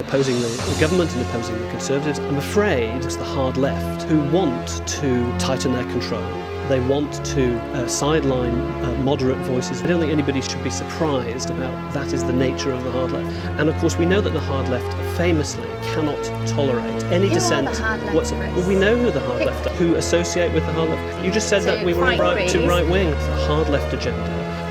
opposing the, government and opposing the Conservatives. I'm afraid it's the hard left who want to tighten their control. They want to uh, sideline uh, moderate voices. I don't think anybody should be surprised about that is the nature of the hard left. And of course, we know that the hard left famously cannot tolerate any Who dissent. the hard left, What's- well, we know who the hard left are, who associate with the hard left. You just said So that we were right wing. right wing. The hard left agenda,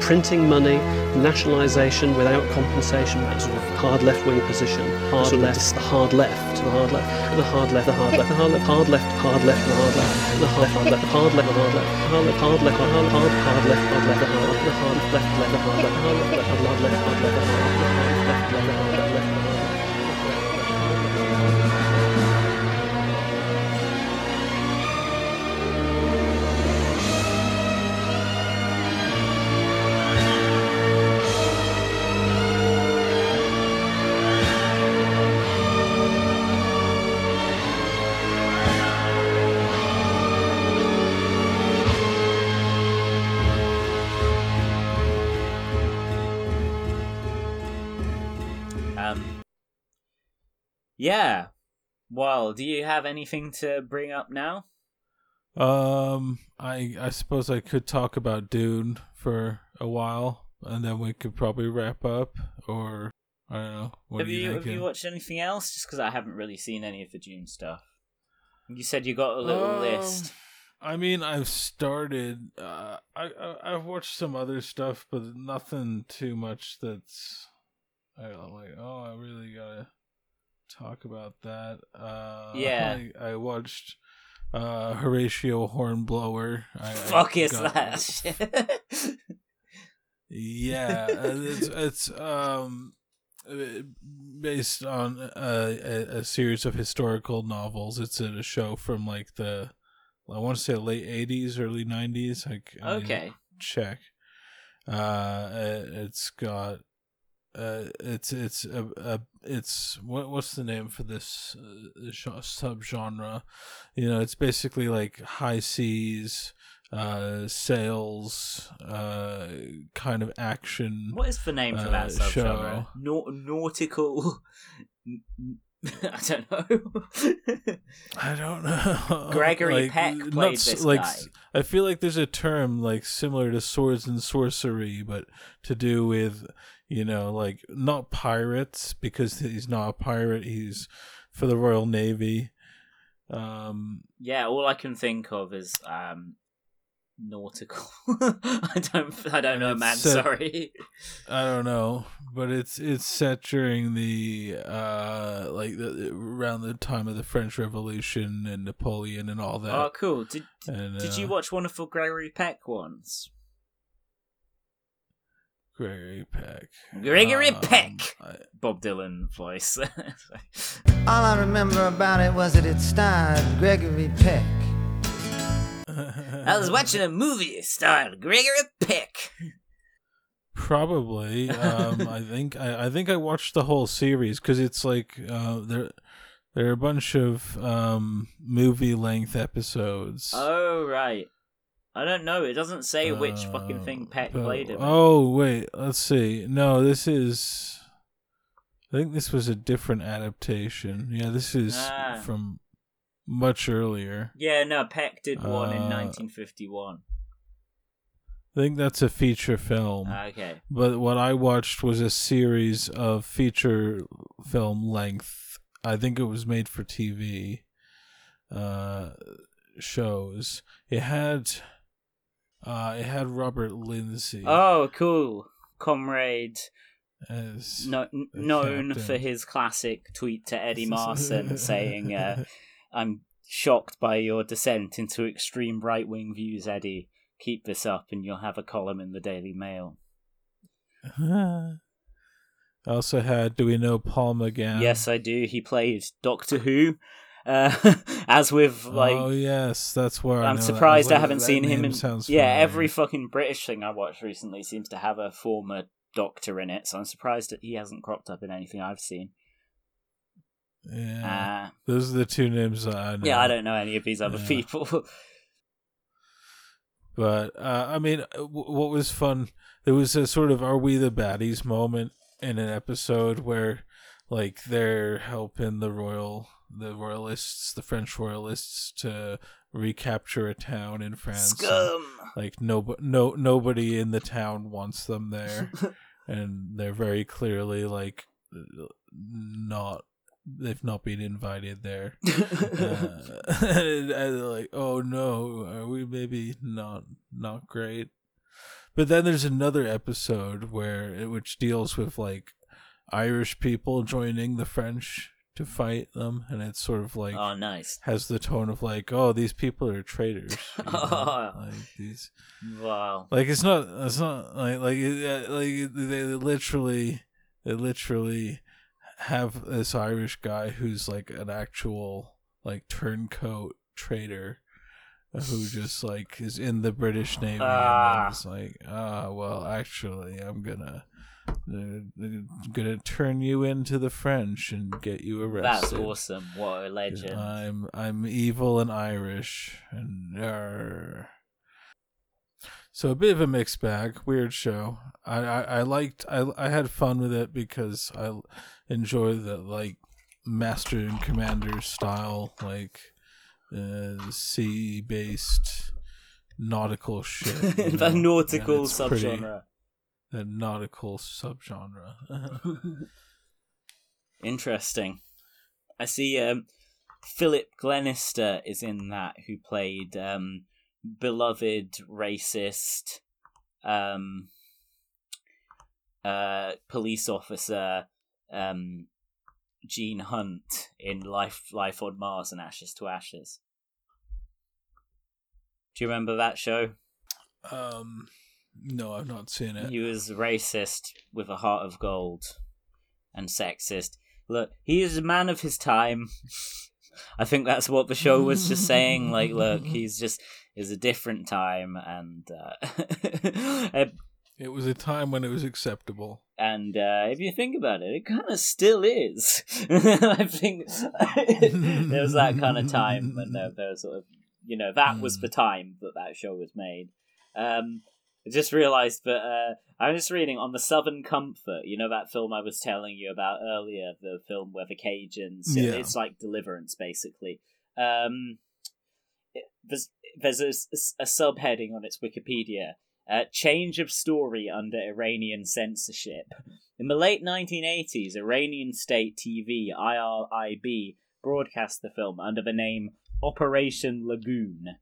printing money, nationalisation without compensation, that sort of hard left wing position. Hard left, the hard left, the hard left, the hard left, the hard left, the hard left, hard left, hard left, the hard left, the hard left, hard left, the hard left, the hard left, hard left, hard left, hard left, hard left, hard left, hard left, the hard left, the hard left, hard left, the hard left, hard left, hard left, hard left, hard left, the hard left, hard left, the hard left, hard left, the hard left, hard left. Um, yeah. Well, do you have anything to bring up now? Um, I I suppose I could talk about Dune for a while, and then we could probably wrap up. Or I don't know. What have you, you have you watched anything else? Just because I haven't really seen any of the Dune stuff. You said you got a little Um, list. I mean, I've started. Uh, I, I I've watched some other stuff, but nothing too much that's. I'm like, oh, I really gotta talk about that. Uh, Yeah. I, I watched uh, Horatio Hornblower. I, I Fuck is got- that shit? Yeah, it's it's um uh, based on a, a, a series of historical novels. It's a show from like the I want to say late eighties, early nineties. Like I need to okay. check. Uh, it- it's got. Uh, it's it's a, a it's what what's the name for this uh, sub genre? You know, it's basically like high seas, uh, sails, uh, kind of action. What is the name for uh, that subgenre? show. Nau- nautical. I don't know. I don't know. Gregory Peck not played s- this like, guy. I feel like there's a term like similar to swords and sorcery, but to do with you know like not pirates because he's not a pirate. He's for the Royal Navy. Um, yeah, all I can think of is um, nautical. I don't. I don't know, man. set- Sorry. I don't know, but it's it's set during the uh like the, around the time of the French Revolution and Napoleon and all that. Oh, cool. Did and, Did you uh, watch Wonderful Gregory Peck once? Gregory Peck? Gregory Um, Peck. I- Bob Dylan voice. All I remember about it was that it starred Gregory Peck. I was watching a movie starring Gregory Peck. Probably. Um, I think I, I think I watched the whole series because it's like uh, there there are a bunch of um, movie length episodes. Oh right. I don't know. It doesn't say which fucking thing Uh, Peck but- played him. Oh wait, let's see. No, this is. I think this was a different adaptation. Yeah, this is Ah. from much earlier. Yeah, no, Peck did one in Uh, 1951. I think that's a feature film. Okay. But what I watched was a series of feature film length. I think it was made for TV uh, shows. It had uh, it had Robert Lindsay Oh, cool. Comrade, as no, known captain. for his classic tweet to Eddie Marsan saying, uh, I'm shocked by your descent into extreme right wing views, Eddie. Keep this up and you'll have a column in the Daily Mail. I also had Do we know Paul McGann? Yes, I do. He played Doctor Who. Uh, as with like oh yes, that's where I I'm know that. surprised I haven't that seen him in. Sounds yeah, every fucking British thing I watched recently seems to have a former Doctor in it, so I'm surprised that he hasn't cropped up in anything I've seen. Yeah, Uh, those are the two names I know. yeah, I don't know any of these other Yeah. people. But uh, I mean, w- what was fun? There was a sort of "Are we the baddies?" moment in an episode where like they're helping the royal the royalists the french royalists to recapture a town in france and, Scum. like no no nobody in the town wants them there. And they're very clearly like not they've not been invited there. Uh, and, and like oh no are we maybe not not great? But then there's another episode where which deals with like irish people joining the french to fight them and it's sort of like oh, nice. has the tone of like oh these people are traitors you know? like these Wow. like it's not it's not like like it, uh, like they literally they literally have this Irish guy who's like an actual like turncoat traitor uh, who just like is in the British Navy Ah. and is like ah well actually I'm gonna uh, gonna turn you into the French and get you arrested. That's awesome. What a legend. I'm I'm evil and Irish and arr. so a bit of a mixed bag, weird show. I, I, I liked I I had fun with it because I enjoy the like master and commander style like uh, sea based nautical shit. the know? nautical it's pretty- The nautical subgenre. Interesting. I see um, Philip Glenister is in that, who played um, beloved racist um, uh, police officer um, Gene Hunt in Life Life on Mars and Ashes to Ashes. Do you remember that show? um, no, I've not seen it. He was racist with a heart of gold and sexist. Look, he is a man of his time. I think that's what the show was just saying. Like, look, he's just is a different time, and uh, It was a time when it was acceptable. and uh, if you think about it, it kind of still is. I think there was that kind of time when there, there was sort of, you know, that was the time that that show was made. Um, I just realised that uh, I was just reading on the Southern Comfort. You know that film I was telling you about earlier, the film where the Cajuns. Yeah. It's like Deliverance, basically. Um, it- there's there's a, a subheading on its Wikipedia. Uh, change of story under Iranian censorship. In the late 1980s, Iranian state TV IRIB broadcast the film under the name Operation Lagoon.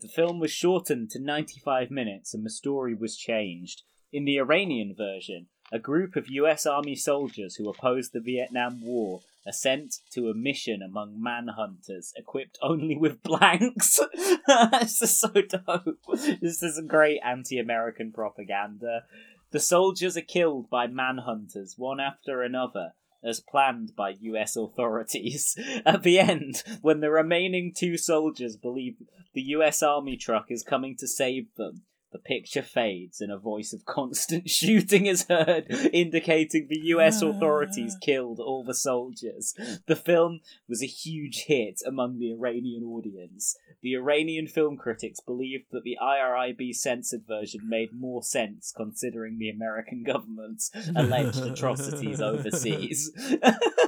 The film was shortened to 95 minutes and the story was changed. In the Iranian version, a group of US Army soldiers who opposed the Vietnam War are sent to a mission among manhunters equipped only with blanks. this is so dope. This is great anti American propaganda. The soldiers are killed by manhunters, one after another, as planned by US authorities. At the end, when the remaining two soldiers believe the US Army truck is coming to save them, the picture fades and a voice of constant shooting is heard, indicating the US ah. authorities killed all the soldiers. The film was a huge hit among the Iranian audience. The Iranian film critics believed that the IRIB censored version made more sense considering the American government's alleged atrocities overseas.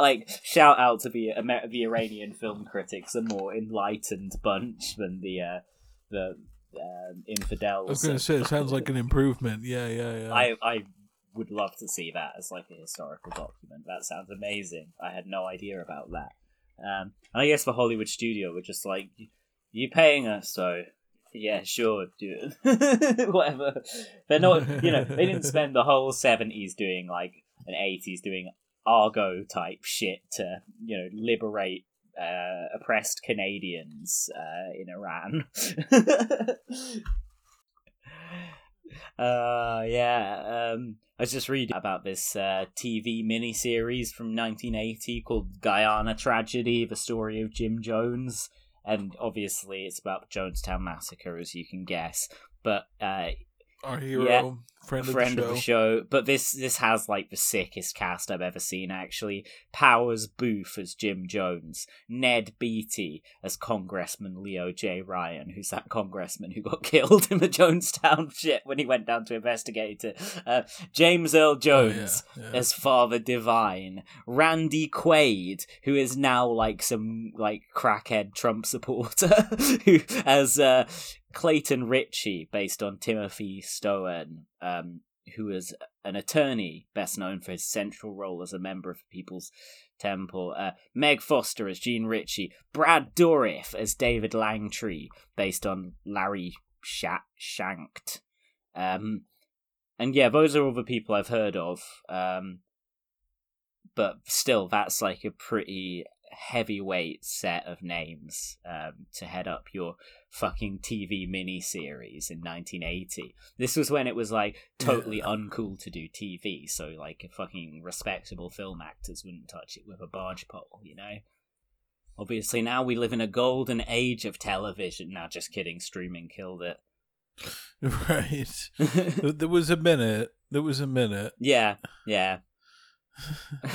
like, shout out to the Amer- the Iranian film critics, a more enlightened bunch than the uh, the um, infidels. I was going to say, it sounds like an improvement. Yeah, yeah, yeah. I I would love to see that as like a historical document. That sounds amazing. I had no idea about that. Um, and I guess the Hollywood studio were just like, "You paying us, so yeah, sure, do it, whatever." They're not, you know, they didn't spend the whole seventies doing like an eighties doing Argo type shit to you know liberate uh, oppressed Canadians uh, in Iran. uh, yeah, um, I was just reading about this uh, TV miniseries from 1980 called Guyana Tragedy: The Story of Jim Jones, and obviously it's about the Jonestown Massacre, as you can guess. But uh, Our hero, Yeah. friend, friend of the show. But this this has like the sickest cast I've ever seen. Actually, Powers Boothe as Jim Jones, Ned Beatty as Congressman Leo J. Ryan, who's that congressman who got killed in the Jonestown shit when he went down to investigate it. Uh, James Earl Oh, Jones yeah, yeah. as Father Divine, Randy Quaid, who is now like some like crackhead Trump supporter, who as uh, Clayton Ritchie, based on Timothy Stoen, um, who is an attorney, best known for his central role as a member of People's Temple. Uh, Meg Foster as Jean Ritchie, Brad Dourif as David Langtree, based on Larry Sha- Shanked. Um, and yeah, those are all the people I've heard of. Um, but still, that's like a pretty heavyweight set of names um, to head up your fucking TV miniseries in 1980. This was when it was like totally uncool to do TV, so like fucking respectable film actors wouldn't touch it with a barge pole, you know? Obviously, now we live in a golden age of television. Now, just kidding, streaming killed it. right. There- there was a minute. There was a minute. Yeah, yeah.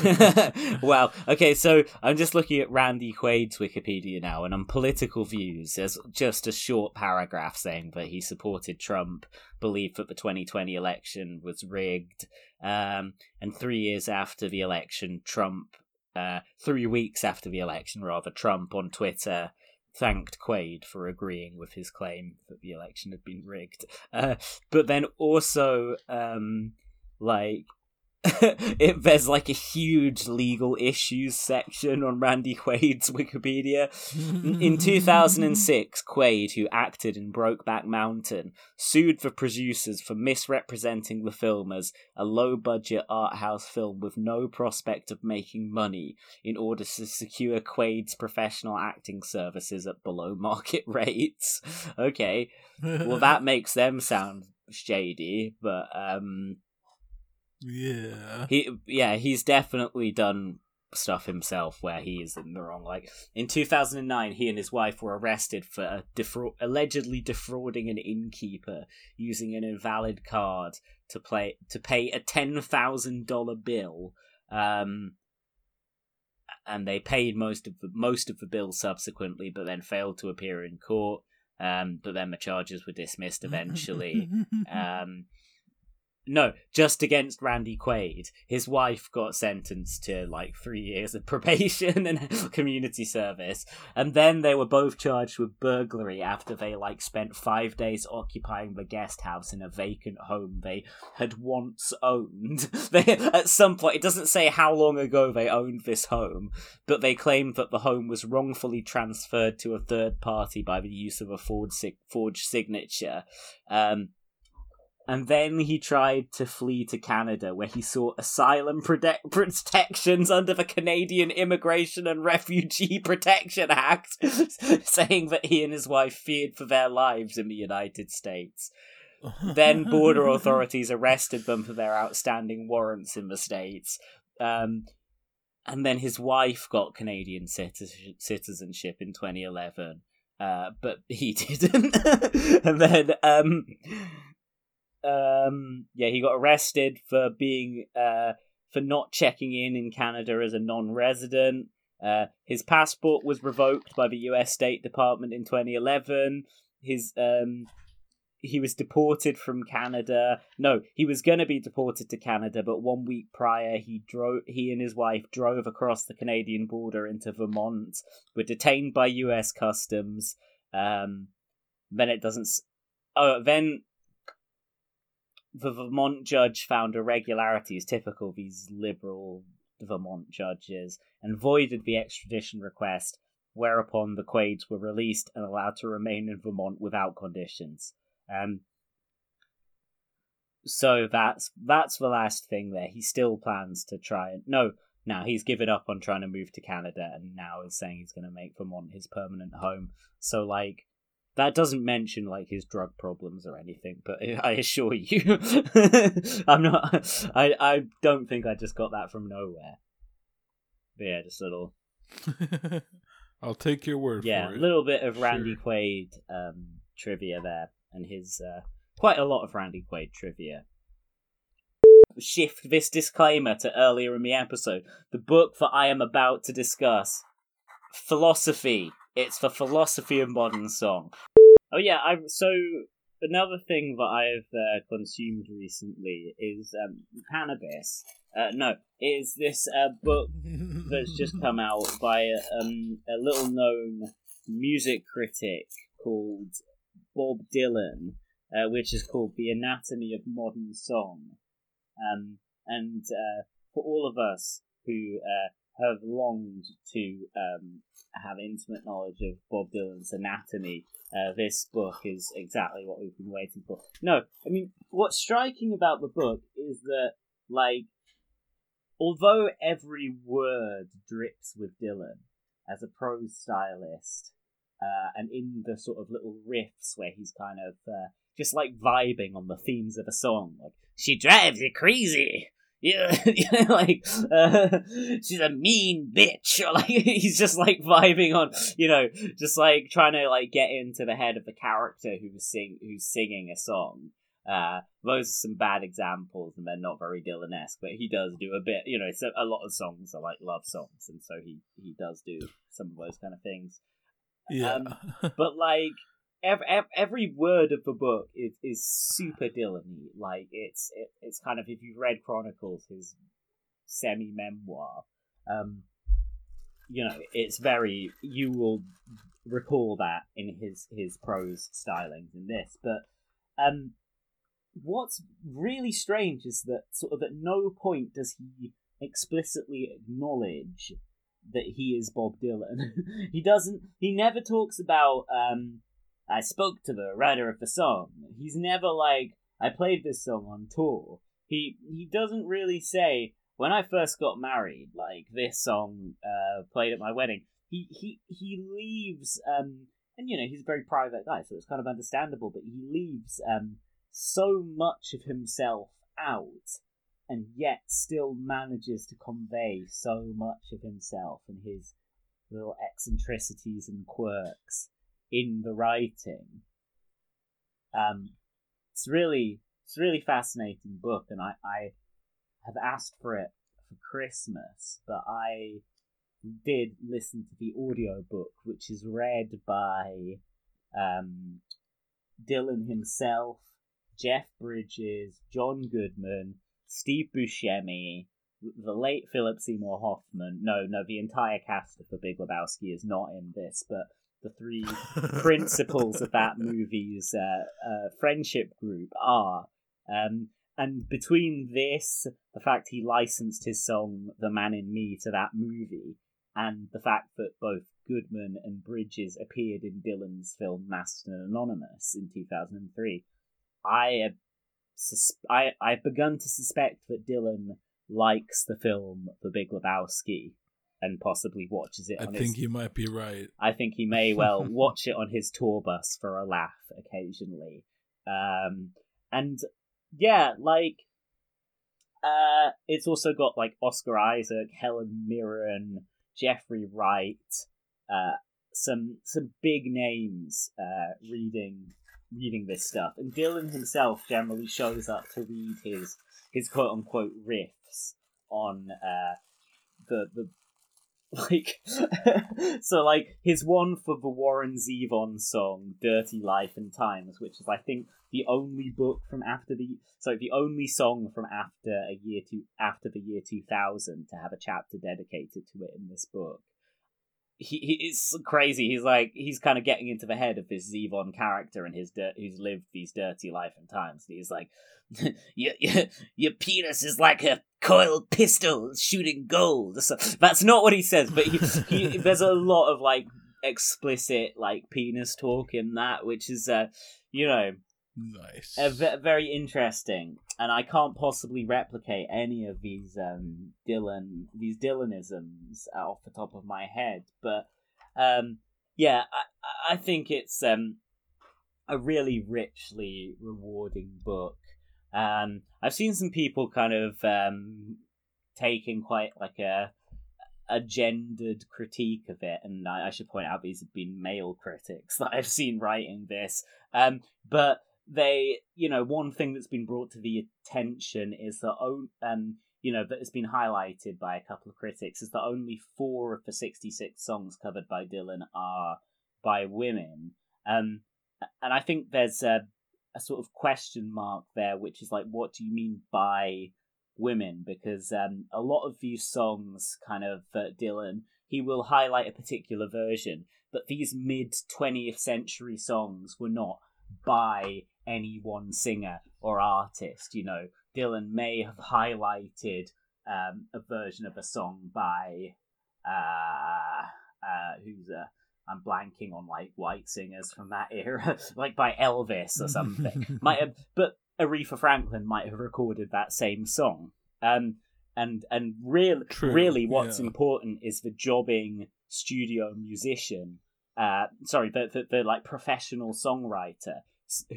well, okay, so I'm just looking at Randy Quaid's Wikipedia now, and on political views, there's just a short paragraph saying that he supported Trump, believed that the 2020 election was rigged, um, and three years after the election, Trump, uh, three weeks after the election, rather, Trump on Twitter thanked Quaid for agreeing with his claim that the election had been rigged. Uh, but then also, um, like, it, there's like a huge legal issues section on Randy Quaid's Wikipedia. In 2006, Quaid, who acted in Brokeback Mountain, sued the producers for misrepresenting the film as a low budget art house film with no prospect of making money in order to secure Quaid's professional acting services at below market rates. Okay, well, that makes them sound shady, but um, yeah. he yeah he's definitely done stuff himself where he is in the wrong like in 2009 he and his wife were arrested for defra- allegedly defrauding an innkeeper using an invalid card to play to pay a $10,000 bill um and they paid most of the most of the bill subsequently but then failed to appear in court um but then the charges were dismissed eventually um, no, just against Randy Quaid. His wife got sentenced to like three years of probation and community service, and then they were both charged with burglary after they like spent five days occupying the guest house in a vacant home they had once owned. They at some point, it doesn't say how long ago they owned this home, but they claimed that the home was wrongfully transferred to a third party by the use of a forged, forged signature. Um, and then he tried to flee to Canada, where he sought asylum protect- protections under the Canadian Immigration and Refugee Protection Act, saying that he and his wife feared for their lives in the United States. Then border authorities arrested them for their outstanding warrants in the States. Um, and then his wife got Canadian citizen- citizenship in 2011. Uh, but he didn't. and then, um, um, yeah, he got arrested for being uh, for not checking in in Canada as a non-resident. Uh, his passport was revoked by the U.S. State Department in 2011. His um, he was deported from Canada. No, he was going to be deported to Canada, but one week prior, he drove. He and his wife drove across the Canadian border into Vermont. Were detained by U.S. Customs. Um, then it doesn't. Oh, then the Vermont judge found irregularities typical of these liberal Vermont judges and voided the extradition request, whereupon the Quaids were released and allowed to remain in Vermont without conditions. Um, so that's that's the last thing there. He still plans to try and no, now he's given up on trying to move to Canada and now is saying he's going to make Vermont his permanent home. So like that doesn't mention like his drug problems or anything, but I assure you, I'm not. I I don't think I just got that from nowhere. But yeah, just a little I'll take your word yeah, a little bit of Randy Sure. Quaid um, trivia there, and his uh, quite a lot of Randy Quaid trivia. Shift this disclaimer to earlier in the episode. The book that I am about to discuss, philosophy. It's the philosophy of modern song. Oh yeah, I so another thing that I've uh, consumed recently is um, cannabis. Uh, no, is this uh, book that's just come out by um, a little known music critic called Bob Dylan, uh, which is called The Anatomy of Modern Song. Um, and uh, for all of us who uh, have longed to um, have intimate knowledge of Bob Dylan's anatomy, uh, this book is exactly what we've been waiting for. No, I mean, what's striking about the book is that, like, although every word drips with Dylan as a prose stylist, uh, and in the sort of little riffs where he's kind of uh, just like vibing on the themes of a song, like she drives you crazy. Yeah, like uh, she's a mean bitch, or like he's just like vibing on, you know, just like trying to like get into the head of the character who's sing who's singing a song. Uh, those are some bad examples, and they're not very Dylan-esque. But he does do a bit, you know. So a lot of songs are like love songs, and so he he does do some of those kind of things. Yeah. Um, but like every, every word of the book is is super Dylan-y. Like it's it, it's kind of if you've read Chronicles, his semi memoir, um, you know, it's very you will recall that in his his prose stylings in this. But um, what's really strange is that sort of at no point does he explicitly acknowledge that he is Bob Dylan. he doesn't. He never talks about. Um, I spoke to the writer of the song. He's never like I played this song on tour. He he doesn't really say when I first got married. Like this song uh, played at my wedding. He he he leaves. Um, and you know he's a very private guy, so it's kind of understandable. But he leaves um so much of himself out and yet still manages to convey so much of himself and his little eccentricities and quirks in the writing. Um, it's really it's really fascinating book, and I, I have asked for it for Christmas, but I did listen to the audio book, which is read by um, Dylan himself, Jeff Bridges, John Goodman, Steve Buscemi, the late Philip Seymour Hoffman. No, no, the entire cast of The Big Lebowski is not in this, but the three principals of that movie's uh, uh, friendship group are. Um, and between this, the fact he licensed his song "The Man in Me" to that movie, and the fact that both Goodman and Bridges appeared in Dylan's film and Anonymous in 2003, I have sus- I I've begun to suspect that Dylan likes the film The Big Lebowski and possibly watches it. I think his... you might be right. I think he may well watch it on his tour bus for a laugh occasionally. Um, and yeah, like uh, it's also got like Oscar Isaac, Helen Mirren, Jeffrey Wright, uh, some some big names uh, reading reading this stuff, and Dylan himself generally shows up to read his his quote unquote riffs on uh, the the like so like his one for the Warren Zevon song "Dirty Life and Times," which is I think the only book from after the so the only song from after a year to after the year two thousand to have a chapter dedicated to it in this book he, he it's crazy. He's like he's kind of getting into the head of this Zevon character and his dirt, who's lived these dirty life and times. And he's like, your, your your penis is like a coiled pistol shooting gold. So that's not what he says, but he, he there's a lot of like explicit like penis talk in that, which is uh you know Nice. uh, ve- very interesting, and I can't possibly replicate any of these um, Dylan these Dylanisms off the top of my head. But um, yeah, I, I think it's um, a really richly rewarding book. Um, I've seen some people kind of um, taking quite like a a gendered critique of it, and I, I should point out these have been male critics that I've seen writing this. Um, but they, you know, one thing that's been brought to the attention is that, um, you know, that has been highlighted by a couple of critics is that only four of the 66 songs covered by Dylan are by women. Um, and I think there's a, a sort of question mark there, which is like, what do you mean by women? Because um, a lot of these songs, kind of uh, Dylan, he will highlight a particular version, but these mid 20th century songs were not by any one singer or artist. You know, Dylan may have highlighted um, a version of a song by uh, uh, who's a I'm blanking on like white singers from that era, like by Elvis or something. might have, but Aretha Franklin might have recorded that same song. Um, and and really, really, what's yeah. important is the jobbing studio musician. Uh, sorry, the, the the like professional songwriter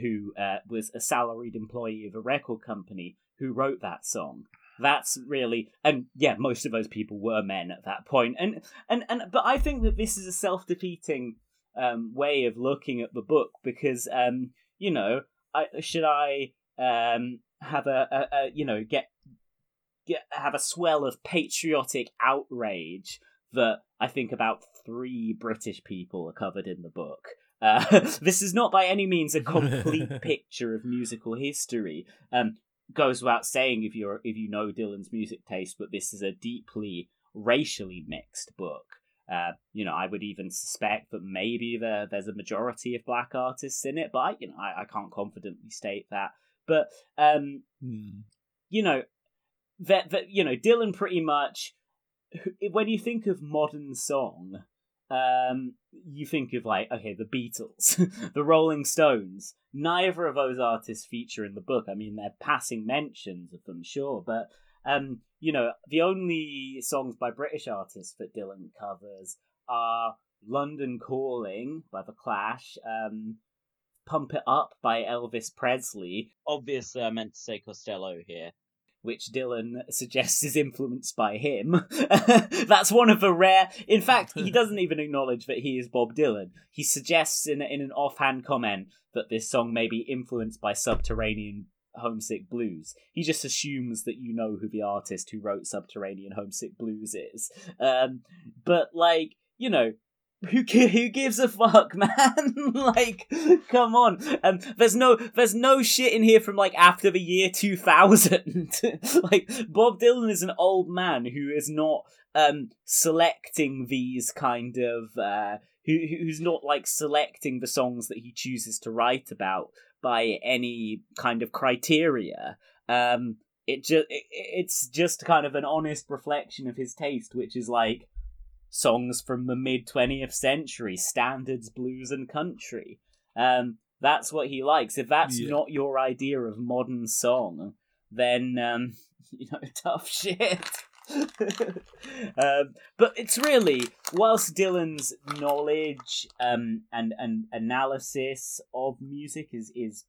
who uh, was a salaried employee of a record company who wrote that song. That's really and yeah most of those people were men at that point. And and and but i think that this is a self-defeating um, way of looking at the book because um, you know I, should i um, have a, a, a you know get get have a swell of patriotic outrage that i think about three british people are covered in the book uh, this is not by any means a complete picture of musical history. Um, goes without saying if you're if you know Dylan's music taste, but this is a deeply racially mixed book. Uh, you know, I would even suspect that maybe there there's a majority of black artists in it, but I, you know, I, I can't confidently state that. But um, hmm. you know, that that you know, Dylan pretty much. When you think of modern song, um, you think of like okay, the Beatles, the Rolling Stones. Neither of those artists feature in the book. I mean, they're passing mentions of them, sure, but um, you know, the only songs by British artists that Dylan covers are "London Calling" by The Clash, um, "Pump It Up" by Elvis Presley. Obviously, I meant to say Costello here which Dylan suggests is influenced by him. That's one of the rare. In fact, he doesn't even acknowledge that he is Bob Dylan. He suggests in in an offhand comment that this song may be influenced by Subterranean Homesick Blues. He just assumes that you know who the artist who wrote Subterranean Homesick Blues is. Um, but like, you know, who who gives a fuck, man? like, come on. Um, there's no there's no shit in here from like after the year two thousand. like Bob Dylan is an old man who is not um selecting these kind of uh who who's not like selecting the songs that he chooses to write about by any kind of criteria. Um, it just it, it's just kind of an honest reflection of his taste, which is like songs from the mid 20th century, standards, blues, and country. Um, that's what he likes. If that's yeah. not your idea of modern song, then um, you know, tough shit. um, but it's really whilst Dylan's knowledge um, and and analysis of music is is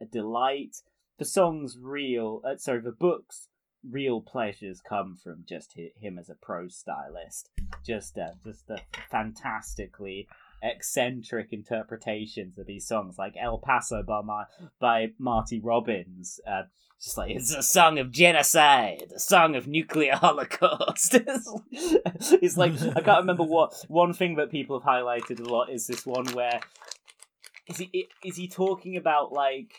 a delight. The song's real. Uh, sorry, the book's real pleasures come from just him as a prose stylist. Just uh, just the fantastically eccentric interpretations of these songs, like El Paso by by Marty Robbins. Uh, just like it's a song of genocide, a song of nuclear holocaust. it's like I can't remember what one thing that people have highlighted a lot is this one where is he is he talking about like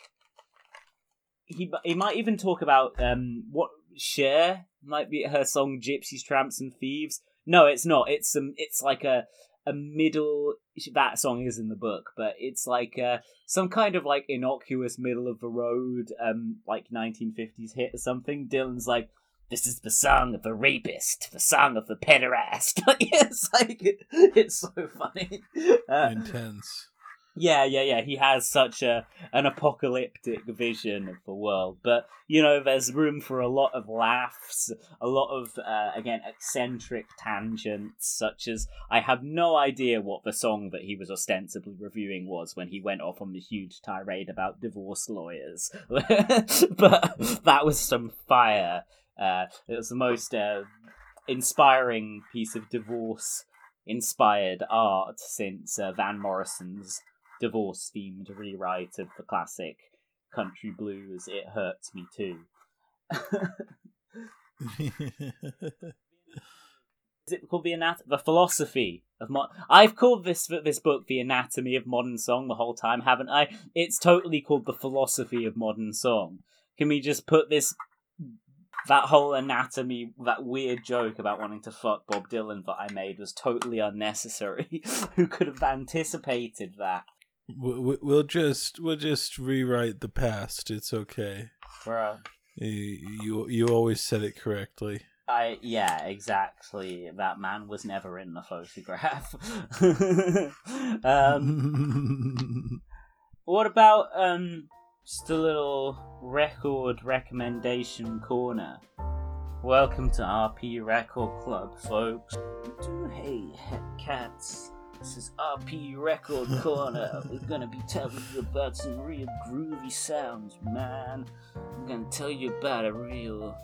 he he might even talk about um what Cher might be her song Gypsies, Tramps, and Thieves. No, it's not. It's um, it's like a a middle. That song is in the book, but it's like uh, some kind of like innocuous middle of the road, um, like 1950s hit or something. Dylan's like, "This is the song of the rapist, the song of the pederast." it's like it's so funny. Uh, Intense. Yeah, yeah, yeah. He has such a an apocalyptic vision of the world, but you know, there's room for a lot of laughs, a lot of uh, again eccentric tangents, such as I have no idea what the song that he was ostensibly reviewing was when he went off on the huge tirade about divorce lawyers, but that was some fire. Uh, it was the most uh, inspiring piece of divorce inspired art since uh, Van Morrison's divorce themed rewrite of the classic country blues, it hurts me too. Is it called the anat- the philosophy of mo- I've called this this book the anatomy of modern song the whole time, haven't I? It's totally called the philosophy of modern song. Can we just put this that whole anatomy, that weird joke about wanting to fuck Bob Dylan that I made was totally unnecessary. Who could have anticipated that? We- we- we'll just we'll just rewrite the past. It's okay. Bruh. You you, always said it correctly. I yeah, exactly. That man was never in the photograph. um, what about um just a little record recommendation corner? Welcome to RP Record Club, folks. Do Hey, cats. This is RP Record Corner. We're gonna be telling you about some real groovy sounds, man. I'm gonna tell you about a real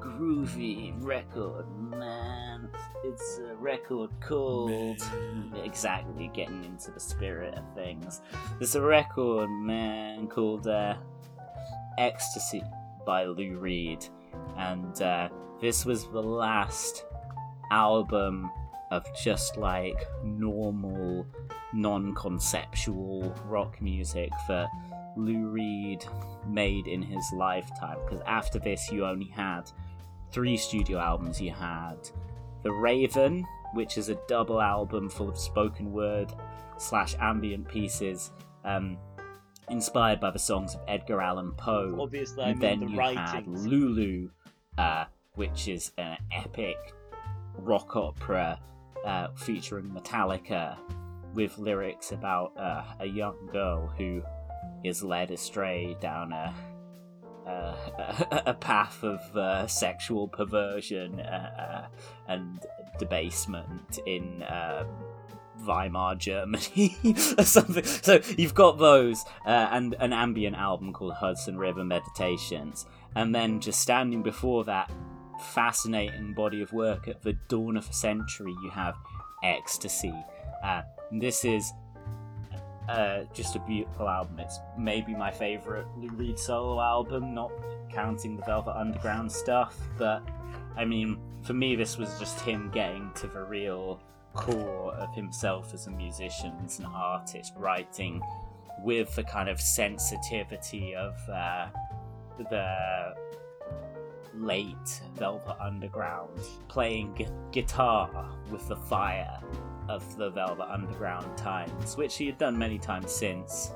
groovy record, man. It's a record called. Exactly, getting into the spirit of things. There's a record, man, called uh, Ecstasy by Lou Reed. And uh, this was the last album of just like normal, non conceptual rock music that Lou Reed made in his lifetime. Because after this, you only had three studio albums. You had The Raven, which is a double album full of spoken word slash ambient pieces. Um, Inspired by the songs of Edgar Allan Poe, Obviously, I and then the you had. Lulu, uh, which is an epic rock opera uh, featuring Metallica with lyrics about uh, a young girl who is led astray down a uh, a path of uh, sexual perversion uh, uh, and debasement in um, Weimar, Germany, or something. So you've got those, uh, and an ambient album called Hudson River Meditations, and then just standing before that fascinating body of work at the dawn of a century, you have Ecstasy. Uh, this is uh, just a beautiful album. It's maybe my favorite Lou Reed solo album, not counting the Velvet Underground stuff. But I mean, for me, this was just him getting to the real core of himself as a musician, as an artist, writing with the kind of sensitivity of uh, the late Velvet Underground, playing gu- guitar with the fire of the Velvet Underground times, which he had done many times since.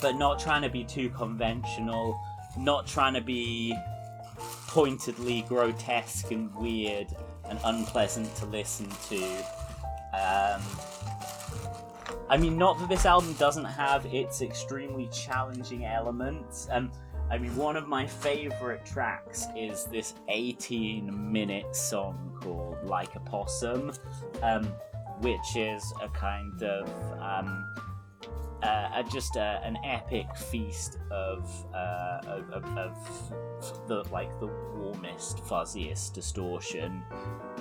But not trying to be too conventional, not trying to be pointedly grotesque and weird and unpleasant to listen to. Um, I mean, not that this album doesn't have its extremely challenging elements. Um, I mean, one of my favorite tracks is this 18 minute song called Like a Possum, um, which is a kind of um, uh, just a, an epic feast of, uh, of, of, the like the warmest, fuzziest distortion.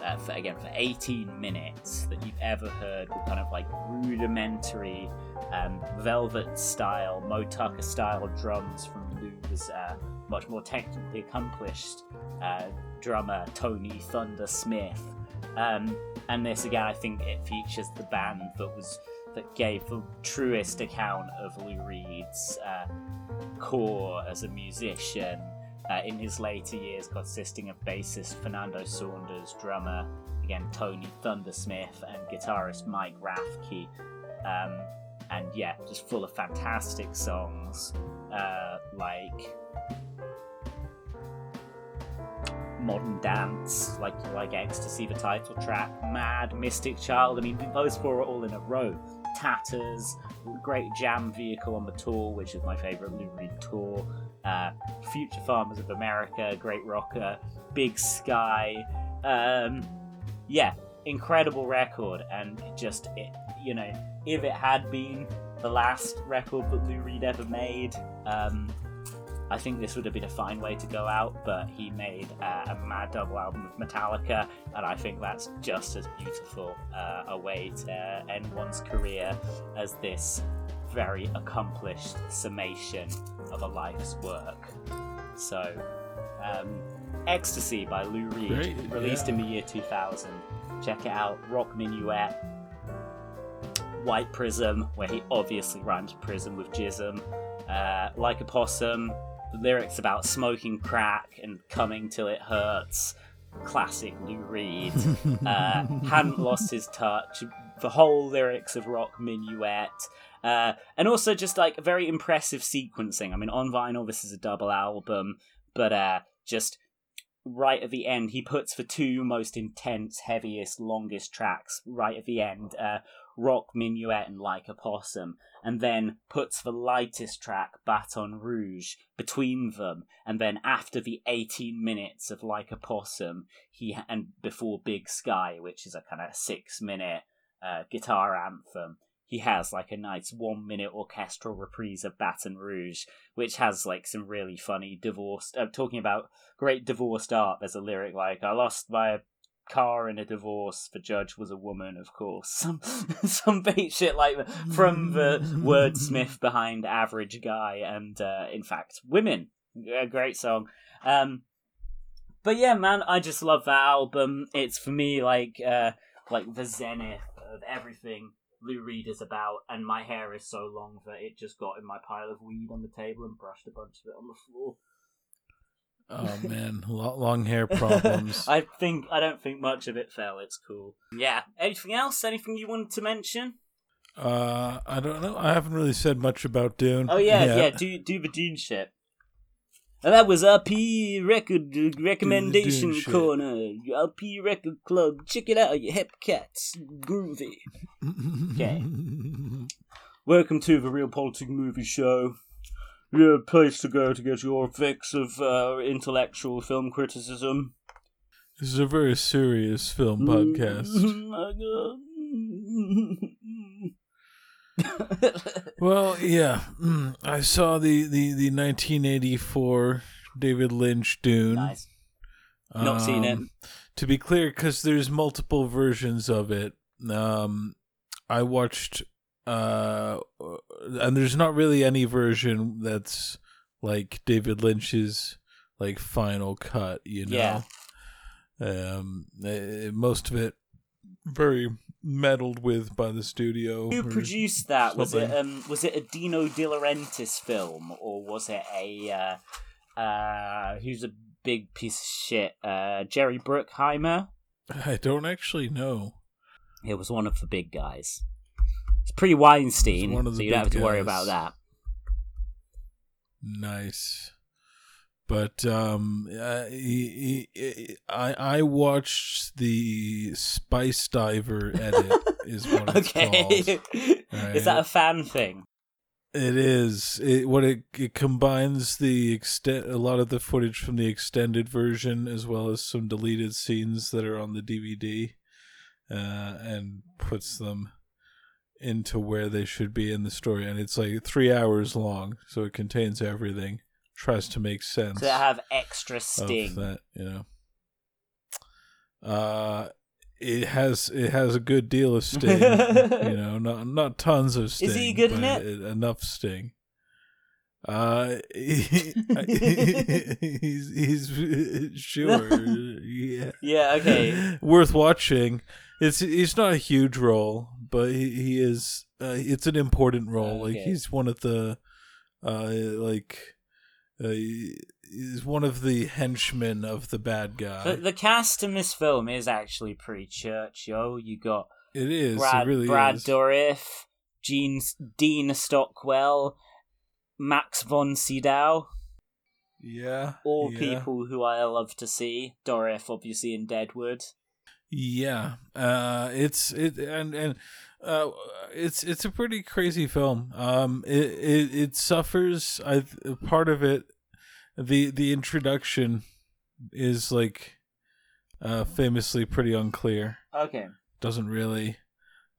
Uh, for, again, for 18 minutes that you've ever heard with kind of like rudimentary um, velvet style, Moe Tucker style drums from Lou's uh, much more technically accomplished uh, drummer Tony Thunder Smith. Um, and this again, I think it features the band that was that gave the truest account of Lou Reed's uh, core as a musician uh, in his later years, consisting of bassist Fernando Saunders, drummer again Tony Thundersmith, and guitarist Mike Rathke. Um, and yeah, just full of fantastic songs uh, like Modern Dance, like like Ecstasy, the title track, Mad, Mystic Child. I mean, those four are all in a row. Tatters, great jam vehicle on the tour, which is my favorite Lou Reed tour. Uh, Future Farmers of America, great rocker. Big Sky. Um, yeah, incredible record, and just it, you know, if it had been the last record that Lou Reed ever made, um, I think this would have been a fine way to go out. But he made uh, a mad double album with Metallica, and I think that's just as beautiful uh, a way to end one's career as this very accomplished summation of a life's work. So, um, Ecstasy by Lou Reed, Great, released in the year 2000. Check it out. Rock Minuet. White Prism, where he obviously rhymes prism with jism. Uh, like a Possum, lyrics about smoking crack and coming till it hurts. Classic Lou Reed. Uh, hadn't lost his touch. The whole lyrics of Rock Minuet. Uh, and also just like very impressive sequencing. I mean, on vinyl, this is a double album, but uh, just right at the end, he puts the two most intense, heaviest, longest tracks right at the end. Uh, Rock Minuet and Like a Possum, and then puts the lightest track, Baton Rouge, between them, and then after the 18 minutes of Like a Possum, he and before Big Sky, which is a kind of six minute uh, guitar anthem, he has like a nice one minute orchestral reprise of Baton Rouge, which has like some really funny divorced. I'm talking about great divorced art. There's a lyric like, I lost my car in a divorce. The judge was a woman, of course. Some some bait shit like from the wordsmith behind Average Guy, and uh, in fact, Women. A great song. Um, but yeah, man, I just love that album. It's for me like uh, like the zenith of everything Lou Reed is about, and my hair is so long that it just got in my pile of weed on the table and brushed a bunch of it on the floor. Oh man, long hair problems. I think I don't think much of it fell. It's cool. Yeah. Anything else? Anything you wanted to mention? Uh, I don't know. I haven't really said much about Dune. Oh yeah, yeah. do do the Dune shit. And that was RP Record Recommendation Dune shit. Corner. RP Record Club. Check it out, you hip cats. Groovy. Okay. Welcome to the Real Politic Movie Show. Your place to go to get your fix of uh, intellectual film criticism. This is a very serious film podcast. Well, yeah, mm, I saw the, the, the 1984 David Lynch Dune. nice. Not seen it. Um, To be clear, because there's multiple versions of it. Um, I watched, uh, and there's not really any version that's like David Lynch's like final cut. You know, Yeah. um, eh, most of it very meddled with by the studio. Who produced that? Was it um was it a Dino De Laurentiis film or was it a uh uh who's a big piece of shit? Uh Jerry Bruckheimer? I don't actually know. It was one of the big guys. It's pre Weinstein, It was one of so you don't have to worry about that. Nice. But um, uh, he, he, I I watched the Spice Diver edit is what it's okay. called. Is that a fan thing? It is. It what it it combines the extent a lot of the footage from the extended version as well as some deleted scenes that are on the DVD, uh, and puts them into where they should be in the story. And it's like three hours long, so it contains everything. Tries to make sense Does it have extra of sting? that, you know. Uh it has it has a good deal of sting, you know, not not tons of sting. Is he good in but it? Enough sting. Uh, he- he's he's sure, yeah, Yeah, okay. worth watching. It's he's not a huge role, but he, he is. Uh, it's an important role. Like he's one of the, uh, like, uh, he's one of the henchmen of the bad guy. The, the cast in this film is actually pretty church, yo. You got it is. Brad, it really Brad is. Dourif, Gene, Dean Stockwell, Max von Sydow, yeah. all yeah. people who I love to see. Dourif, obviously, in Deadwood. Yeah, uh, it's it and and uh, it's it's a pretty crazy film. Um, it it, it suffers. I part of it, the the introduction is like, uh, famously pretty unclear. Okay. Doesn't really,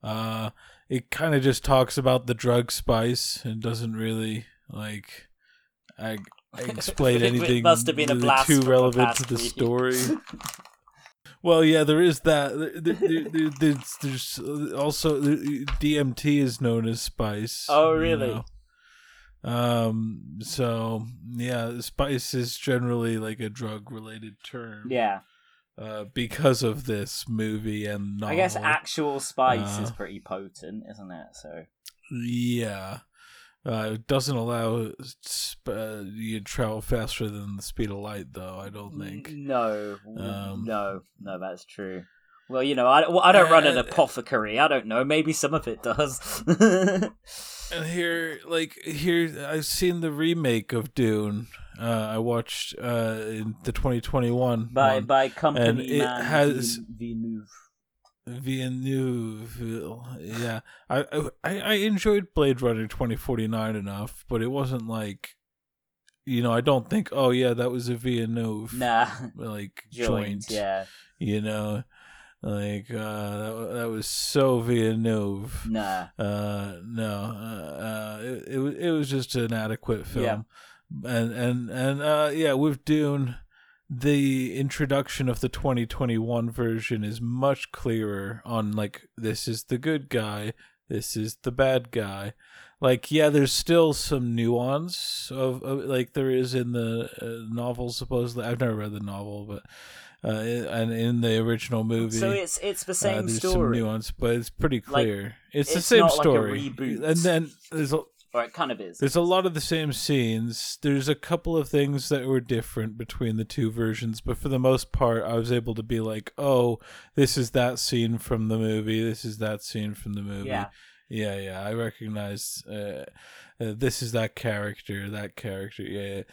uh, it kind of just talks about the drug spice and doesn't really like, I explain It anything must have been a blast too relevant to the story. Well, yeah, there is that. There, there, there, there's, there's also DMT is known as spice. Oh, you really? know. Um. So yeah, spice is generally like a drug-related term. Yeah, Uh, because of this movie and novel. I guess actual spice is Uh, pretty potent, isn't it? So Yeah. Uh, it doesn't allow sp- uh, you to travel faster than the speed of light, though. I don't think. No, Um, no, no, that's true. Well, you know, I, well, I don't run an Uh, apothecary. I don't know. Maybe some of it does. And here, like here, I've seen the remake of Dune. Uh, I watched uh, in the 2021 by one. by company And it man has- Villeneuve. Villeneuve. Yeah, I, I I enjoyed Blade Runner 2049 enough, but it wasn't like, you know, I don't think, oh yeah, that was a Villeneuve Nah, like joint. joint. Yeah, you know, like uh, that that was so Villeneuve. nah. Uh, no, uh, uh, it, it was it was just an adequate film, Yeah. and and and uh, yeah, with Dune, the introduction of the 2021 version is much clearer on like this is the good guy, this is the bad guy. Like yeah, there's still some nuance of, of like there is in the uh, novel. Supposedly, I've never read the novel, but uh, and in the original movie, So it's it's the uh, same story. some story, nuance, but it's pretty Like, clear. it's, the same like story, reboot. and then there's a, or it kind of is. there's a lot of the same scenes. There's a couple of things that were different between the two versions, but for the most part, I was able to be like, "Oh, this is that scene from the movie. This is that scene from the movie." Yeah. yeah, yeah. I recognize uh, uh, this is that character, that character. Yeah,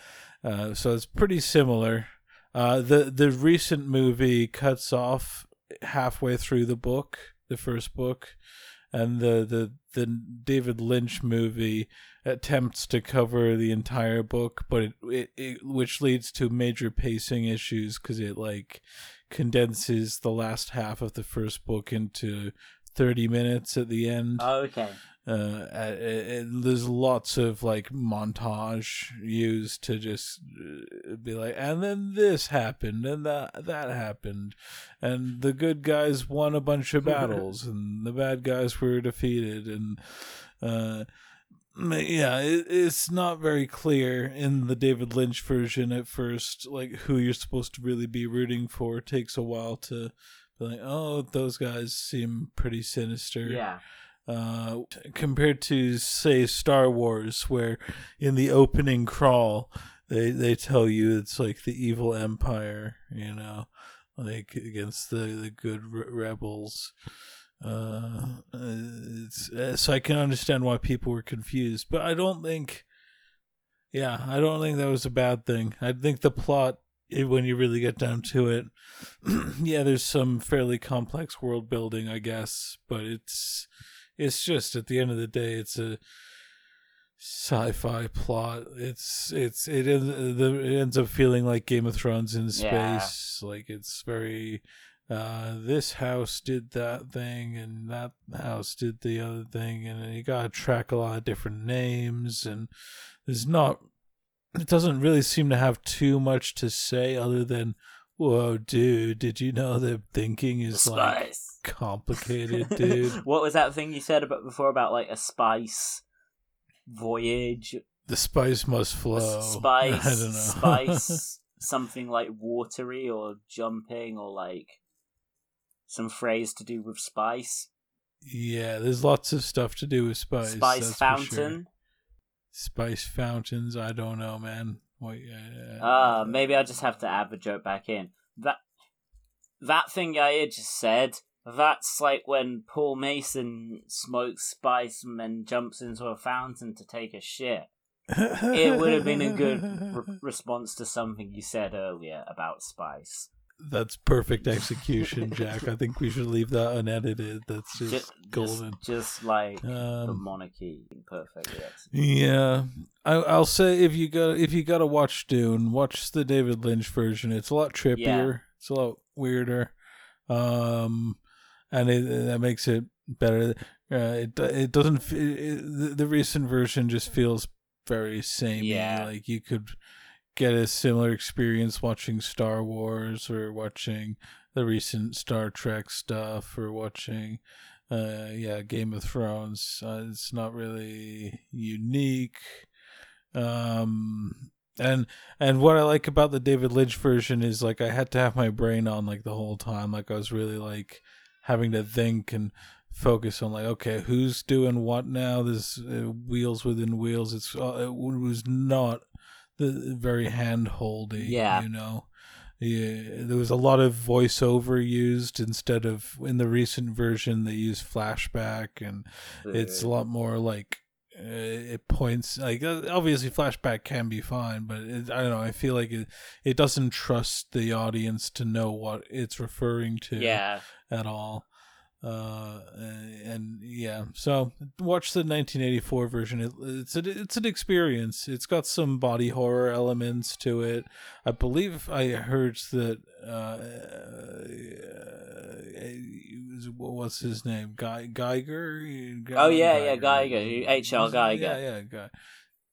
yeah. Uh, so it's pretty similar. Uh, the the recent movie cuts off halfway through the book, the first book, and the the the David Lynch movie attempts to cover the entire book, but it, it, it which leads to major pacing issues because it like condenses the last half of the first book into 30 minutes at the end okay. Uh, uh, and there's lots of like montage used to just uh, be like, and then this happened, and that that happened, and the good guys won a bunch of battles, and the bad guys were defeated, and uh, yeah, it, it's not very clear in the David Lynch version at first, like who you're supposed to really be rooting for. It takes a while to be like, oh, those guys seem pretty sinister Yeah. Uh, compared to say Star Wars, where in the opening crawl they they tell you it's like the evil empire, you know, like against the the good re- rebels. Uh, uh, so I can understand why people were confused, but I don't think. Yeah, I don't think that was a bad thing. I think the plot, eh, when you really get down to it, yeah, there's some fairly complex world building, I guess, but it's it's just at the end of the day it's a sci-fi plot it's it's it, ends- it ends up feeling like game of thrones in Yeah. space like it's very uh this house did that thing and that house did the other thing and you gotta track a lot of different names and there's not it doesn't really seem to have too much to say other than whoa dude did you know that thinking is like Spice. Complicated dude what was that thing you said about before about like a spice voyage? The spice must flow. Spice, I don't know. spice, something like watery or jumping or like some phrase to do with spice. yeah, there's lots of stuff to do with spice. spice fountain. sure. Spice fountains. I don't know, man. What? Uh, Ah, maybe I just have to add the joke back in. That that thing I had just said. That's like when Paul Mason smokes spice and then jumps into a fountain to take a shit. It would have been a good re- response to something you said earlier about spice. That's perfect execution, Jack. I think we should leave that unedited. That's just, Just, golden. just, just like the Um, monarchy perfectly. executed. Yeah, I, I'll say if you got if you got to watch Dune, watch the David Lynch version. It's a lot trippier. Yeah. It's a lot weirder, um, and it, that makes it better. Uh, it it doesn't. It, the recent version just feels very same. Yeah. Like you could get a similar experience watching Star Wars or watching the recent Star Trek stuff or watching, uh, yeah, Game of Thrones. Uh, it's not really unique. Um, and and what I like about the David Lynch version is like I had to have my brain on like the whole time. Like I was really like having to think and focus on like okay who's doing what now? There's uh, wheels within wheels. It's uh, it was not the very hand holdy Yeah. you know? Yeah there was a lot of voiceover used instead of in the recent version they use flashback and it's a lot more like uh, it points like uh, obviously flashback can be fine but it, i don't know i feel like it, it doesn't trust the audience to know what it's referring to. Yeah. At all. Uh and yeah so watch the 1984 version. It, it's a, it's an experience. It's got some body horror elements to it. I believe i heard that uh, uh what's his name? Guy Giger? Oh yeah, yeah, Giger, H.R. Giger. yeah yeah guy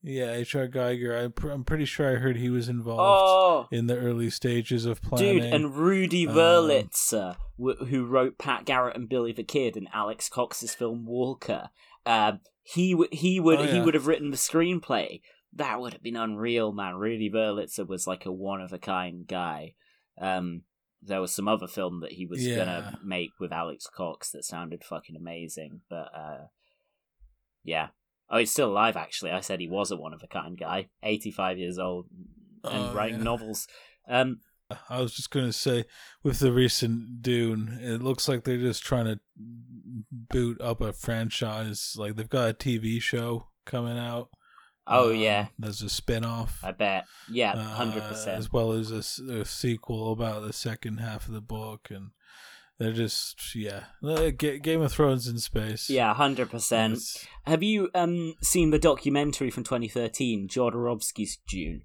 yeah hr Giger I pr- i'm pretty sure i heard he was involved Oh, in the early stages of planning dude, and Rudy Um, Wurlitzer, wh- who wrote Pat Garrett and Billy the Kid and Alex Cox's film Walker. Um, he w- he would Oh, he would have written the screenplay. That would have been unreal, man. Rudy Wurlitzer was like a one of a kind guy. Um, there was some other film that he was Yeah. gonna make with Alex Cox that sounded fucking amazing, but uh, yeah. Oh, he's still alive. Actually, I said he was a one of a kind guy. Eighty-five years old and Oh, writing yeah. novels. Um, I was just going to say, with the recent Dune, it looks like they're just trying to boot up a franchise. Like they've got a TV show coming out. oh Um, yeah, there's a spin-off. I bet. Yeah, uh, hundred percent. As well as a sequel about the second half of the book, and they're just yeah, Game of Thrones in space. Yeah, hundred percent. Have you um seen the documentary from 2013, Jodorowsky's Dune?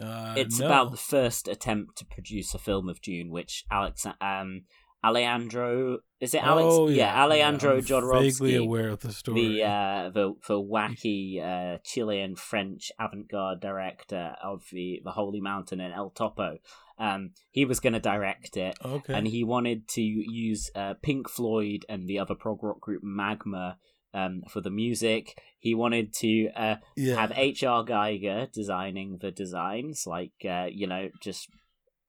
uh, It's no. about the first attempt to produce a film of Dune, which Alex um Alejandro is it Alex? Oh, yeah, Alejandro I'm Jodorowsky. Vaguely aware of the story. the uh the the wacky uh Chilean French avant-garde director of the the Holy Mountain and El Topo. Um, he was going to direct it, okay. and he wanted to use uh, Pink Floyd and the other prog rock group Magma um, for the music. He wanted to uh, yeah. have H.R. Giger designing the designs, like uh, you know, just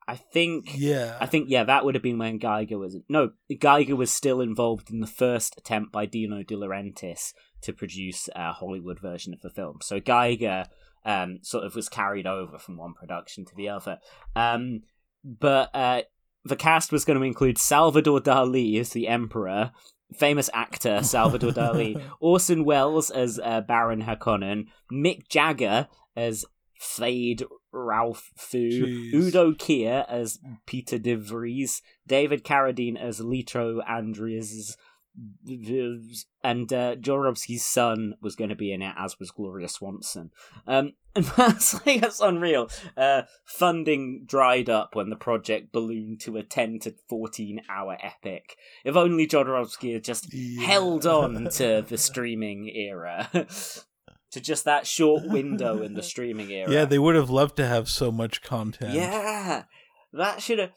I think. yeah. I think yeah, that would have been when Giger was no Giger was still involved in the first attempt by Dino De Laurentiis to produce a Hollywood version of the film. So Giger um, sort of was carried over from one production to the other. Um, but uh, the cast was going to include Salvador Dali as the Emperor, famous actor Salvador Dali, Orson Welles as uh, Baron Harkonnen, Mick Jagger as Fade Ralph Fu, Jeez. Udo Kier as Piter De Vries, David Carradine as Leto Atreides, and uh, Jodorowsky's son was going to be in it, as was Gloria Swanson. Um, and that's like that's unreal. Uh, funding dried up when the project ballooned to a ten to fourteen hour epic. If only Jodorowsky had just Yeah. held on to the streaming era. to just that short window in the streaming era. Yeah, they would have loved to have so much content. Yeah, that should have.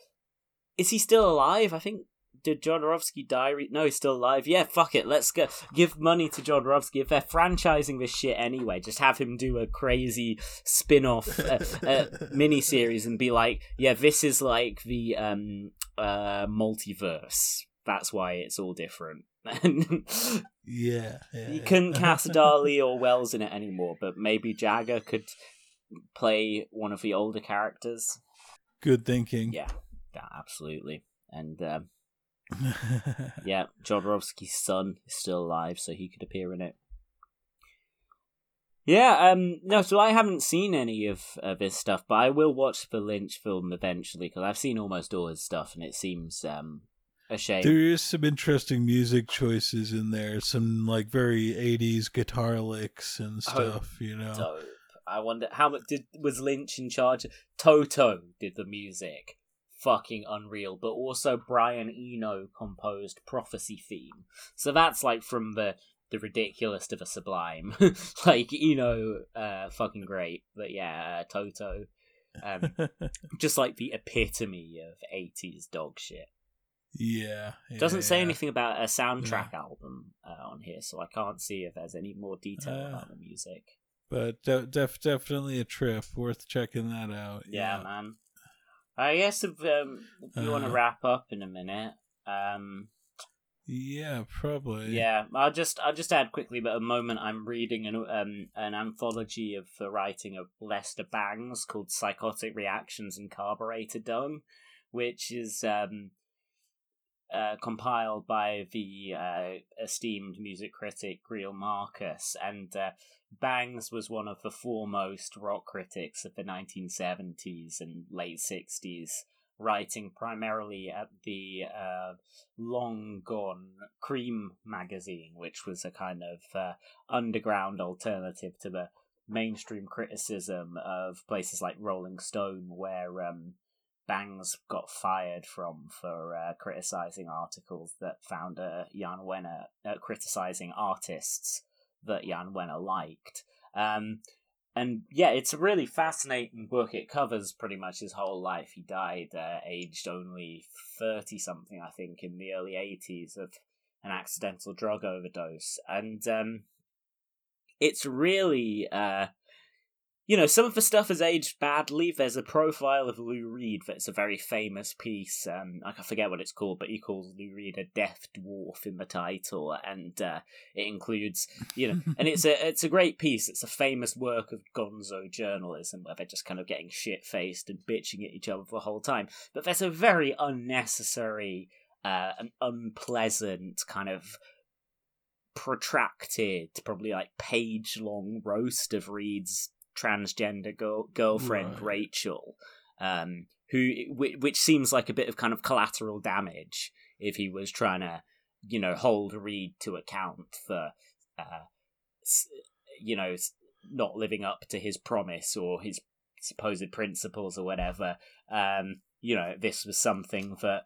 Is he still alive? I think. Did Jodorowsky die? Re- no, he's still alive. Yeah, fuck it. Let's go. Give money to Jodorowsky. If they're franchising this shit anyway, just have him do a crazy spin-off uh, uh, miniseries and be like, yeah, this is like the um uh multiverse. That's why it's all different. Yeah. yeah, you yeah. couldn't cast Dali or Welles in it anymore, but maybe Jagger could play one of the older characters. Good thinking. Yeah, yeah, absolutely. And um, yeah, Jodorowsky's son is still alive, so he could appear in it. Yeah, um, no, so I haven't seen any of uh, this stuff, but I will watch the Lynch film eventually because I've seen almost all his stuff, and it seems um a shame. There is some interesting music choices in there. Some like very '80s guitar licks and Oh, stuff. you know. Dope. I wonder how much did was Lynch in charge? Toto did the music, fucking unreal. But also Brian Eno composed Prophecy theme, so that's like from the the ridiculous to the sublime. like Eno, uh, fucking great. But yeah, uh, Toto. Um, just like the epitome of 80s dog shit. yeah, yeah, Doesn't say yeah. anything about a soundtrack album uh, on here, so I can't see if there's any more detail Uh, about the music. but de- def- definitely a trip worth checking that out. Yeah, man. I guess if, um, if you want to Uh, wrap up in a minute, um, yeah, probably. yeah, I'll just I'll just add quickly. But at the moment, I'm reading an um an anthology of the writing of Lester Bangs called "Psychotic Reactions and Carburetor Dung," which is um uh, compiled by the uh, esteemed music critic Greil Marcus, and uh, Bangs was one of the foremost rock critics of the 1970s and late 60s, writing primarily at the uh, long gone Creem magazine, which was a kind of uh, underground alternative to the mainstream criticism of places like Rolling Stone, where um, Bangs got fired from for uh, criticizing articles that found uh, Jan Wenner uh, criticizing artists that Jan Wenner liked. Um, and yeah, it's a really fascinating book. It covers pretty much his whole life. He died uh, aged only 30 something, I think, in the early 80s of an accidental drug overdose. And um, it's really. Uh, you know, some of the stuff has aged badly. There's a profile of Lou Reed that's a very famous piece. Um, I forget what it's called, but he calls Lou Reed a deaf dwarf in the title, and uh, it includes, you know, and it's a it's a great piece. It's a famous work of Gonzo journalism where they're just kind of getting shit faced and bitching at each other the whole time. But there's a very unnecessary, uh, and unpleasant kind of protracted, probably like page long roast of Reed's transgender girl- girlfriend Right. Rachel, um, who which, which seems like a bit of kind of collateral damage if he was trying to, you know, hold Reed to account for, uh, you know, not living up to his promise or his supposed principles or whatever. Um, you know, this was something that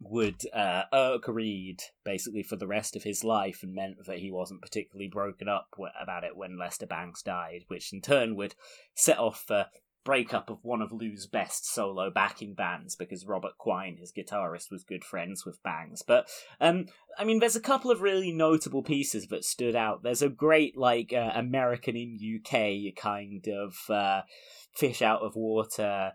would uh, irk Reed basically for the rest of his life and meant that he wasn't particularly broken up about it when Lester Bangs died, which in turn would set off the breakup of one of Lou's best solo backing bands because Robert Quine, his guitarist, was good friends with Bangs. But um, I mean, there's a couple of really notable pieces that stood out. There's a great like uh, American in UK kind of uh, fish out of water,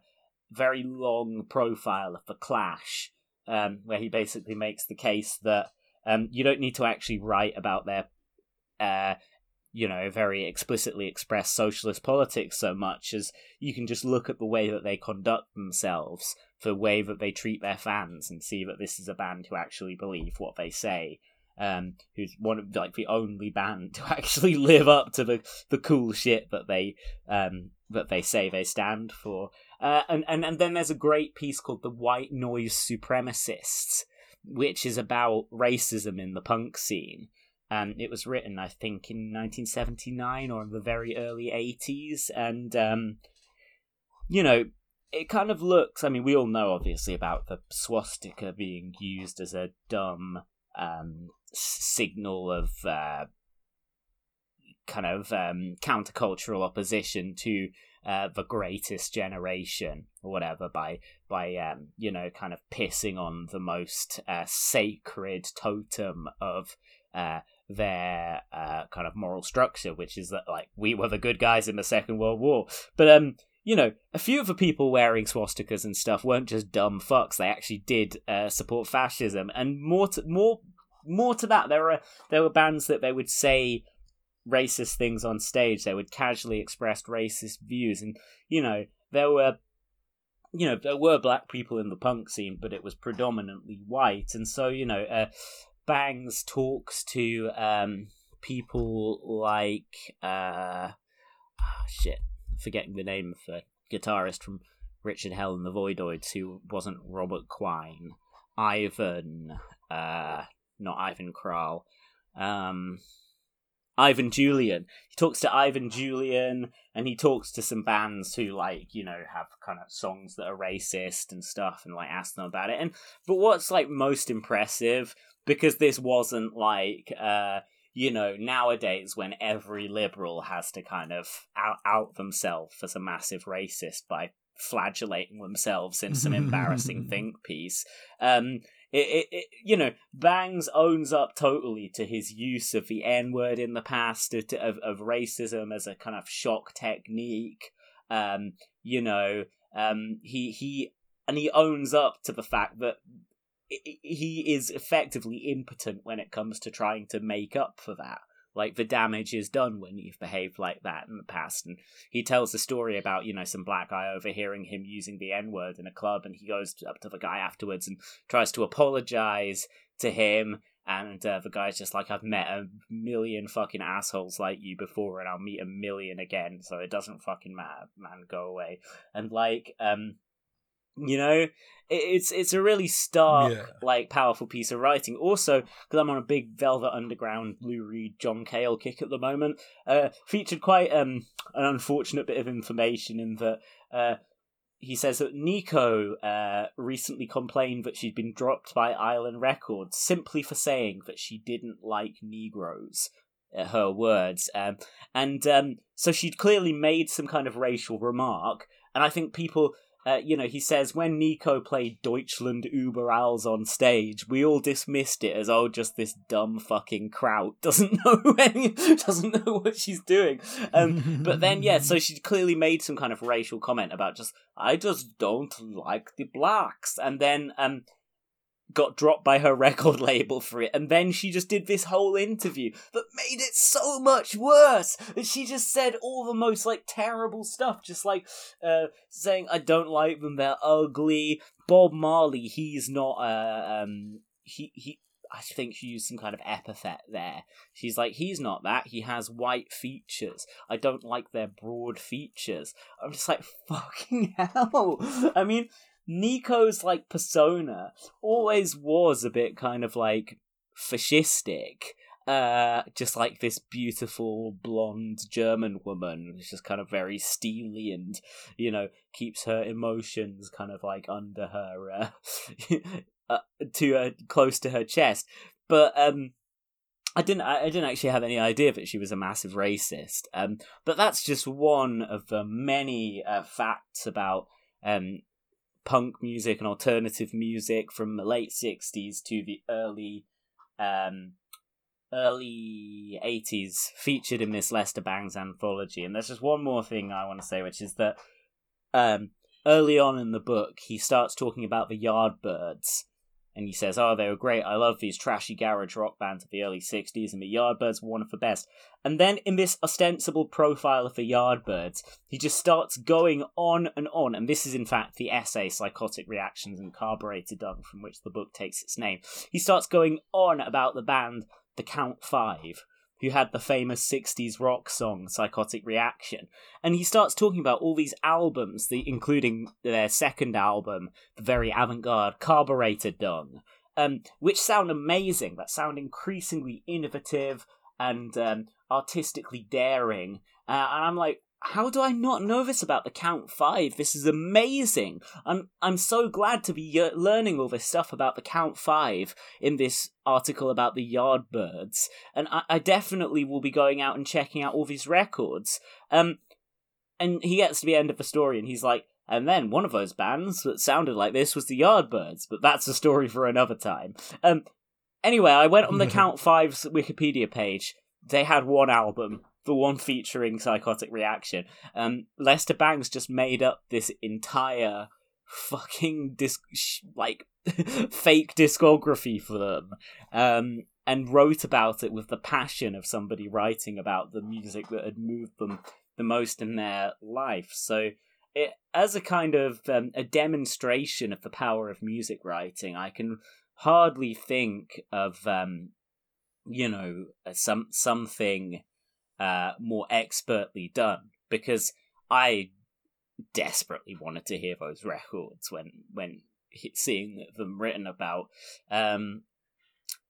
very long profile of the Clash um, where he basically makes the case that um, you don't need to actually write about their, uh, you know, very explicitly expressed socialist politics so much as you can just look at the way that they conduct themselves, the way that they treat their fans, and see that this is a band who actually believe what they say. Um, who's one of like the only band to actually live up to the the cool shit that they um that they say they stand for. Uh, and, and and then there's a great piece called the White Noise Supremacists, which is about racism in the punk scene. Um, it was written, I think, in 1979 or in the very early 80s, and um, you know, it kind of looks. I mean, we all know obviously about the swastika being used as a dumb um, signal of uh, kind of um, countercultural opposition to uh, the greatest generation or whatever by by um, you know kind of pissing on the most uh, sacred totem of uh, their uh, kind of moral structure, which is that like we were the good guys in the Second World War. But um, you know, a few of the people wearing swastikas and stuff weren't just dumb fucks. They actually did uh, support fascism, and more to more more to that, there were there were bands that they would say racist things on stage. They would casually express racist views, and you know there were, you know, there were black people in the punk scene, but it was predominantly white, and so you know, uh, Bangs talks to um, people like uh, oh, shit, forgetting the name of the guitarist from Richard Hell and the Voidoids, who wasn't Robert Quine, Ivan, uh, not Ivan Kral. Um, Ivan Julian. He talks to Ivan Julian, and he talks to some bands who, like, you know, have kind of songs that are racist and stuff, and like ask them about it. And but what's like most impressive, because this wasn't like, uh, you know, nowadays when every liberal has to kind of out, out themselves as a massive racist by flagellating themselves in some embarrassing think piece. Um, it, it, it, you know, Bangs owns up totally to his use of the N word in the past, of, of racism as a kind of shock technique. Um, you know, um, he he and he owns up to the fact that he is effectively impotent when it comes to trying to make up for that. Like the damage is done when you've behaved like that in the past. And he tells a story about, you know, some black guy overhearing him using the N word in a club, and he goes up to the guy afterwards and tries to apologize to him. And uh, the guy's just like, I've met a million fucking assholes like you before, and I'll meet a million again, so it doesn't fucking matter, man, go away. And like, um, you know it's it's a really stark yeah. like powerful piece of writing also because i'm on a big velvet underground lou reed john cale kick at the moment uh featured quite um an unfortunate bit of information in that uh he says that Nico uh, recently complained that she'd been dropped by Island Records simply for saying that she didn't like Negroes, uh, her words. Um, and um, so she'd clearly made some kind of racial remark. And I think people uh, you know, he says when Nico played Deutschland über alles on stage, we all dismissed it as oh, just this dumb fucking kraut doesn't know any, doesn't know what she's doing. Um, but then yeah, so she clearly made some kind of racial comment about just I just don't like the blacks, and then um, got dropped by her record label for it, and then she just did this whole interview that made it so much worse. That she just said all the most like terrible stuff, just like uh, saying I don't like them, they're ugly. Bob Marley, he's not uh, um he he. I think she used some kind of epithet there. She's like, he's not that. He has white features. I don't like their broad features. I'm just like, fucking hell. I mean, Nico's like persona always was a bit kind of like fascistic. Uh, just like this beautiful blonde German woman, who's just kind of very steely and you know keeps her emotions kind of like under her, uh, uh to uh, close to her chest. But um, I didn't. I didn't actually have any idea that she was a massive racist. Um, but that's just one of the many uh, facts about um punk music and alternative music from the late 60s to the early um, early 80s featured in this Lester Bangs anthology. And there's just one more thing I want to say, which is that um, early on in the book, he starts talking about the Yardbirds and he says, "Oh, they were great. I love these trashy garage rock bands of the early '60s, and the Yardbirds were one of the best." And then, in this ostensible profile of the Yardbirds, he just starts going on and on. And this is, in fact, the essay "Psychotic Reactions and Carbureted Dung," from which the book takes its name. He starts going on about the band The Count Five, who had the famous 60s rock song Psychotic Reaction. And he starts talking about all these albums, the, including their second album, the very avant garde Carburetor Dung, um, which sound amazing, that sound increasingly innovative and um, artistically daring. Uh, and I'm like, how do I not know this about the Count Five? This is amazing. I'm I'm so glad to be learning all this stuff about the Count Five in this article about the Yardbirds, and I, I definitely will be going out and checking out all these records. Um, and he gets to the end of the story, and he's like, and then one of those bands that sounded like this was the Yardbirds, but that's a story for another time. Um, anyway, I went on the Count Five's Wikipedia page. They had one album the one featuring psychotic reaction. Um, Lester Bangs just made up this entire fucking disc like fake discography for them. Um, and wrote about it with the passion of somebody writing about the music that had moved them the most in their life. So, it, as a kind of um, a demonstration of the power of music writing, I can hardly think of um, you know some something uh, more expertly done because I desperately wanted to hear those records when when seeing them written about. Um,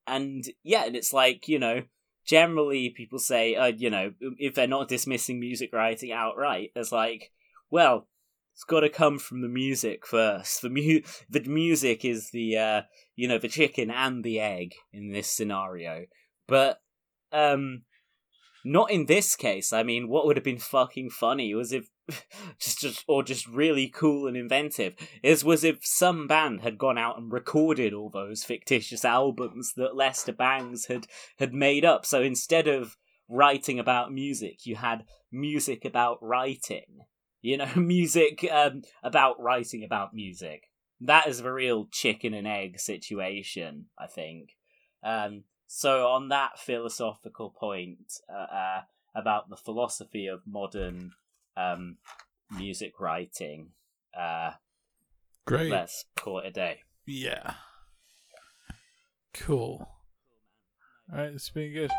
and yeah, and it's like you know, generally people say, uh, you know, if they're not dismissing music writing outright, it's like, well, it's got to come from the music first. The mu- the music is the uh, you know the chicken and the egg in this scenario. But um not in this case. I mean, what would have been fucking funny was if just just or just really cool and inventive is was if some band had gone out and recorded all those fictitious albums that Lester Bangs had had made up. So instead of writing about music, you had music about writing. You know, music um, about writing about music. That is a real chicken and egg situation, I think. Um, so on that philosophical point uh, uh, about the philosophy of modern um, music writing, uh, Great. let's call it a day. Yeah. Cool. All right, it's been good.